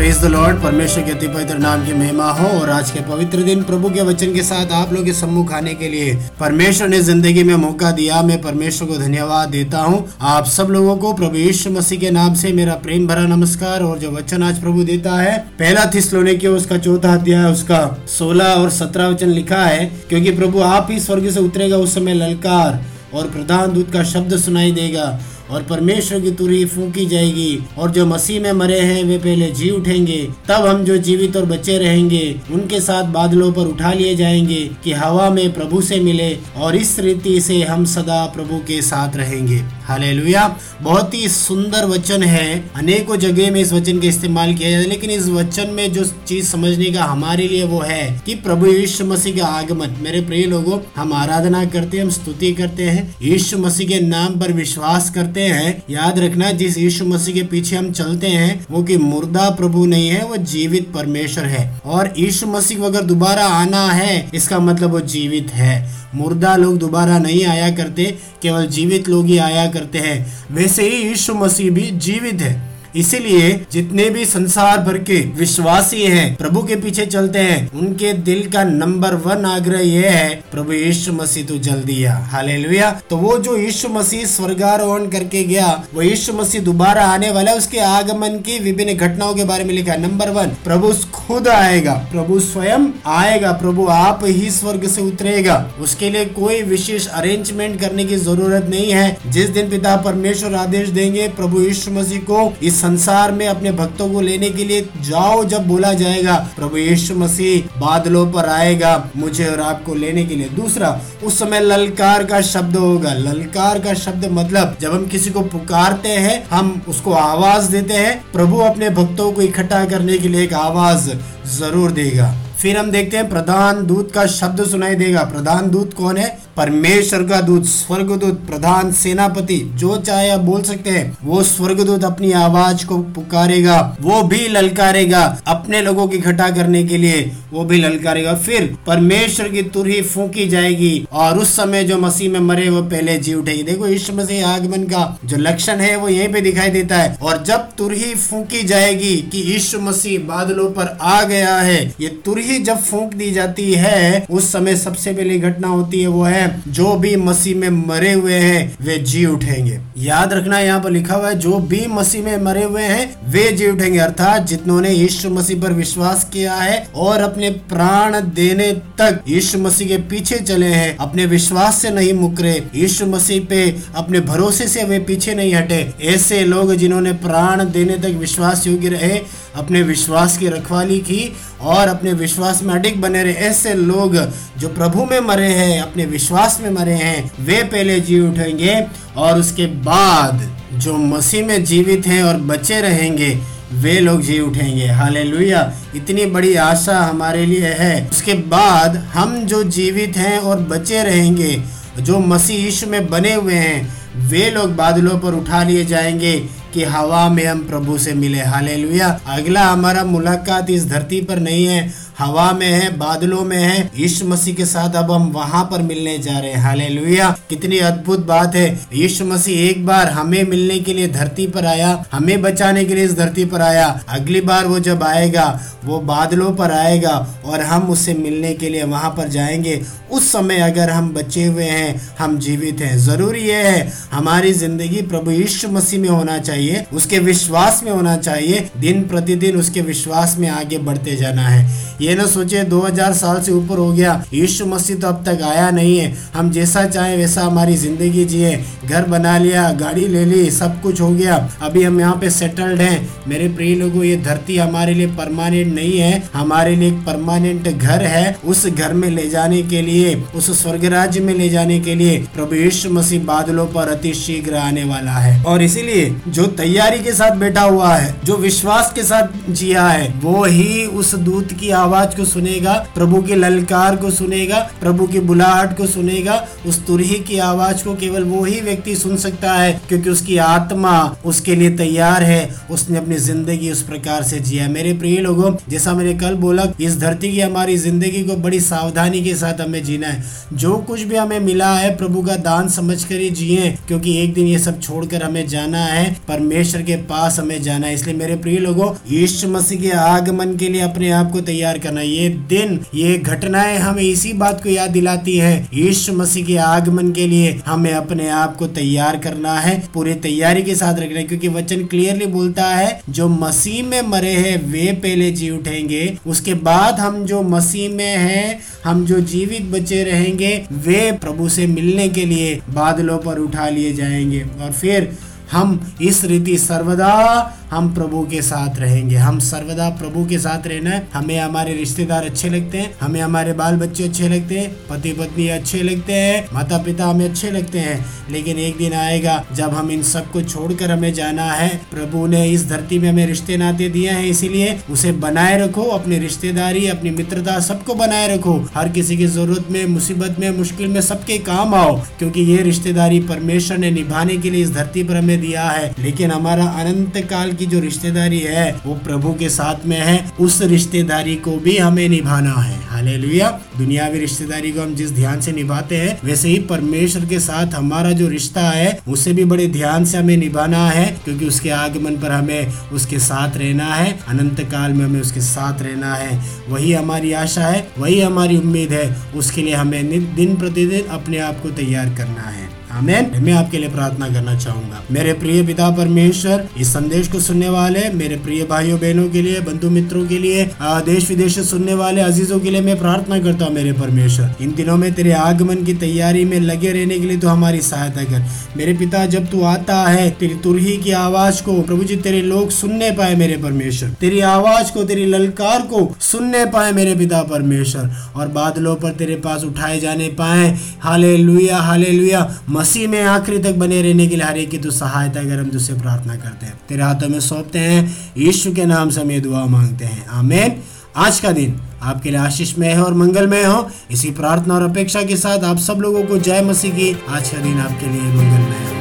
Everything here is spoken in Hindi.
प्रेज द लॉर्ड परमेश्वर के अति पवित्र नाम की महिमा हो और आज के पवित्र दिन प्रभु के वचन के साथ आप लोग के सम्मुख आने के लिए परमेश्वर ने ज़िंदगी में मौका दिया। मैं परमेश्वर को धन्यवाद देता हूँ। आप सब लोगों को प्रभु यीशु मसीह के नाम से मेरा प्रेम भरा नमस्कार और जो वचन आज प्रभु देता है, पहला थिसलोने की उसका चौथा अध्याय उसका सोलह और सत्रह वचन लिखा है, क्योंकि प्रभु आप ही स्वर्ग से उतरेगा, उस समय ललकार और प्रधान दूत का शब्द सुनाई देगा। और परमेश्वर की तुरी फूकी जाएगी, और जो मसीह में मरे हैं, वे पहले जी उठेंगे। तब हम जो जीवित और बचे रहेंगे, उनके साथ बादलों पर उठा लिए जाएँगे कि हवा में प्रभु से मिले, और इस रीति से हम सदा प्रभु के साथ रहेंगे। हालेलुया। बहुत ही सुंदर वचन है। अनेकों जगह में इस वचन का इस्तेमाल किया जाता है, लेकिन इस वचन में जो चीज़ समझने का हमारे लिए वो है कि प्रभु यीशु मसीह का आगमन। मेरे प्रिय लोगों, हम आराधना करते हैं, हम स्तुति करते हैं, यीशु मसीह के नाम पर विश्वास करते करते हैं। याद रखना, जिस यीशु मसीह के पीछे हम चलते हैं, वो कि मुर्दा प्रभु नहीं है, वो जीवित परमेश्वर है। और यीशु मसीह को अगर दोबारा आना है, इसका मतलब वो जीवित है। मुर्दा लोग दोबारा नहीं आया करते, केवल जीवित लोग ही आया करते हैं। वैसे ही यीशु मसीह भी जीवित है। इसीलिए जितने भी संसार भर के विश्वासी हैं, प्रभु के पीछे चलते हैं, उनके दिल का नंबर वन आग्रह यह है, प्रभु यीशु मसीह तो जल्दी आ। हाले तो वो जो यीशु मसीह स्वर्गारोहण करके गया, वो यीशु मसीह दोबारा आने वाला है, उसके आगमन की विभिन्न घटनाओं के बारे में लिखा नंबर वन, प्रभु खुद आएगा, प्रभु स्वयं आएगा, प्रभु आप ही स्वर्ग से उतरेगा। उसके लिए कोई विशेष अरेंजमेंट करने की ज़रूरत नहीं है। जिस दिन पिता परमेश्वर आदेश देंगे, प्रभु यीशु मसीह को इस संसार में अपने भक्तों को लेने के लिए जाओ जब बोला जाएगा, प्रभु यीशु मसीह बादलों पर आएगा मुझे और आपको लेने के लिए। दूसरा, उस समय ललकार का शब्द होगा। ललकार का शब्द मतलब जब हम किसी को पुकारते हैं, हम उसको आवाज़ देते हैं। प्रभु अपने भक्तों को इकट्ठा करने के लिए एक आवाज़ ज़रूर देगा। फिर हम देखते हैं, प्रधान दूत का शब्द सुनाई देगा। प्रधान दूत कौन है? परमेश्वर का दूत, स्वर्गदूत, प्रधान सेनापति, जो चाहे आप बोल सकते हैं, वो स्वर्गदूत अपनी आवाज़ को पुकारेगा, वो भी ललकारेगा अपने लोगों की इकट्ठा करने के लिए, वो भी ललकारेगा। फिर परमेश्वर की तुरही फूकी जाएगी और उस समय जो मसीह में मरे, वो पहले जी उठेगी। देखो ईश्वर मसीह आगमन का जो लक्षण है, वो यहीं पे दिखाई देता है। और जब तुरही फूकी जाएगी कि ईश्वर मसीह बादलों पर आ गया है, ये तुरही जब फूक दी जाती है, उस समय सबसे पहली घटना होती है, वो है जो भी मसीह में मरे हुए हैं, वे जी उठेंगे। याद रखना, यहाँ पर लिखा हुआ है, जो भी मसीह में मरे हुए हैं, वे जी उठेंगे। अर्थात जितनों यीशु मसीह पर विश्वास किया है और अपने प्राण देने तक यीशु मसीह के पीछे चले हैं, अपने विश्वास से नहीं मुकरे, यीशु मसीह पे अपने भरोसे से वे पीछे नहीं हटे। ऐसे लोग जिन्होंने प्राण देने तक विश्वास योग्य रहे, अपने विश्वास की रखवाली की और अपने विश्वास में अडिग बने रहे। ऐसे लोग जो प्रभु में मरे हैं, अपने विश्वास में मरे हैं, वे पहले जी उठेंगे और उसके बाद जो मसीह में जीवित हैं और बचे रहेंगे, वे लोग जी उठेंगे। हाले इतनी बड़ी आशा हमारे लिए है। उसके बाद हम जो जीवित हैं और बचे रहेंगे, जो मसीह यीशु में बने हुए हैं, वे लोग बादलों पर उठा लिए जाएँगे। कि हवा में हम प्रभु से मिले। हाले अगला, हमारा मुलाकात इस धरती पर नहीं है। हवा में है, बादलों में है, यीशु मसीह के साथ अब हम वहाँ पर मिलने जा रहे हैं। हाले कितनी अद्भुत बात है। यीशु मसीह एक बार हमें मिलने के लिए धरती पर आया, हमें बचाने के लिए इस धरती पर आया। अगली बार वो जब आएगा, वो बादलों पर आएगा और हम उससे मिलने के लिए वहाँ पर जाएँगे। उस समय अगर हम बचे हुए हैं, हम जीवित हैं। ज़रूरी यह है, हमारी ज़िंदगी प्रभु यीशु मसीह में होना चाहिए, उसके विश्वास में होना चाहिए। दिन प्रतिदिन उसके विश्वास में आगे बढ़ते जाना है। ये ये ना सोचे 2000 साल से ऊपर हो गया। यीशु मसीह तो अब तक आया नहीं है। हम जैसा चाहे वैसा हमारी ज़िंदगी जिए। घर बना लिया, गाड़ी ले ली, सब कुछ हो गया। अभी हम यहाँ पे सेटल्ड हैं। मेरे प्रिय लोगों, ये धरती हमारे लिए परमानेंट नहीं है। हमारे लिए एक परमानेंट घर है उस घर में ले जाने के लिए, उस स्वर्ग राज्य में ले जाने के लिए। प्रभु यीशु मसीह बादलों पर अति शीघ्र आने वाला है। और इसीलिए जो तैयारी के साथ बैठा हुआ है, जो विश्वास के साथ जिया है, वो ही उस दूत की आवाज़ आवाज़ को सुनेगा, प्रभु की ललकार को सुनेगा, प्रभु की बुलाहट को सुनेगा। उस तुरही की आवाज़ को केवल वो ही व्यक्ति सुन सकता है, क्योंकि उसकी आत्मा उसके लिए तैयार है। उसने अपनी ज़िंदगी उस प्रकार से जिया। मेरे प्रिय लोगों, जैसा मैंने कल बोला, इस धरती की हमारी ज़िंदगी को बड़ी सावधानी के साथ हमें जीना है। जो कुछ भी हमें मिला है, प्रभु का दान समझ कर ही जिए, क्योंकि एक दिन ये सब छोड़कर हमें जाना है। परमेश्वर के पास हमें जाना है। इसलिए मेरे प्रिय लोगों, यीशु मसीह के आगमन के लिए अपने आप को तैयार करना, ये दिन, ये घटनाएँ हमें इसी बात को याद दिलाती है। यीशु मसीह के आगमन के लिए हमें अपने आप को तैयार करना है, पूरी तैयारी के साथ रखना है, क्योंकि वचन क्लियरली बोलता है, जो मसीह में मरे हैं, वे पहले जी उठेंगे। उसके बाद हम जो मसीह में हैं, हम जो जीवित बचे रहेंगे, वे प्रभु से मिलने के लिए बादलों पर उठा लिए जाएँगे। और फिर हम इस रीति सर्वदा हम प्रभु के साथ रहेंगे। हम सर्वदा प्रभु के साथ रहना है। हमें हमारे रिश्तेदार अच्छे लगते हैं। हमें हमारे बाल बच्चे अच्छे लगते हैं। पति पत्नी अच्छे लगते हैं। माता पिता हमें अच्छे लगते हैं। लेकिन एक दिन आएगा जब हम इन सब सबको छोड़कर हमें जाना है। प्रभु ने इस धरती में हमें रिश्ते नाते दिए हैं। इसीलिए उसे बनाए रखो। अपनी रिश्तेदारी, अपनी मित्रता सबको बनाए रखो। हर किसी की ज़रूरत में, मुसीबत में, मुश्किल में सबके काम आओ। क्योंकि ये रिश्तेदारी परमेश्वर ने निभाने के लिए इस धरती पर हमें दिया है। लेकिन हमारा अनंत काल की जो रिश्तेदारी है, वो प्रभु के साथ में है। उस रिश्तेदारी को भी हमें निभाना है। हाले दुनियावी रिश्तेदारी को हम जिस ध्यान से निभाते हैं, वैसे ही परमेश्वर के साथ हमारा जो रिश्ता है, उसे भी बड़े ध्यान से हमें निभाना है, क्योंकि उसके आगमन पर हमें उसके साथ रहना है। अनंत काल में हमें उसके साथ रहना है। वही हमारी आशा है, वही हमारी उम्मीद है। उसके लिए हमें दिन प्रतिदिन अपने आप को तैयार करना है। आमेन मैं आपके लिए प्रार्थना करना चाहूँगा। मेरे प्रिय पिता परमेश्वर, इस संदेश को सुनने वाले, मेरे प्रिय भाइयों, बहनों के लिए, बंधु मित्रों के लिए देश विदेश से सुनने वाले, अजीजों के लिए मैं प्रार्थना करता हूँ, मेरे परमेश्वर। इन दिनों में तेरे आगमन की तैयारी में लगे रहने के लिए तो हमारी सहायता कर। मेरे पिता, जब तू आता है, तेरी तुरही की आवाज़ को, प्रभु जी, तेरे लोग सुनने पाए मेरे परमेश्वर। तेरी आवाज़ को, तेरी ललकार को सुनने पाए मेरे पिता परमेश्वर। और बादलों पर तेरे पास उठाए जाने पाए। हाले लुया हाले लुया मसीह में आखिरी तक बने रहने के लिए हर एक की तो सहायता अगर हम तुझसे प्रार्थना करते हैं। तेरे हाथों में सौंपते हैं, यीशु के नाम से हम ये दुआ मांगते हैं। आमेन। आज का दिन आपके लिए आशीषमय है और मंगलमय हो। इसी प्रार्थना और अपेक्षा के साथ आप सब लोगों को जय मसीह की। आज का दिन आपके लिए मंगलमय हो।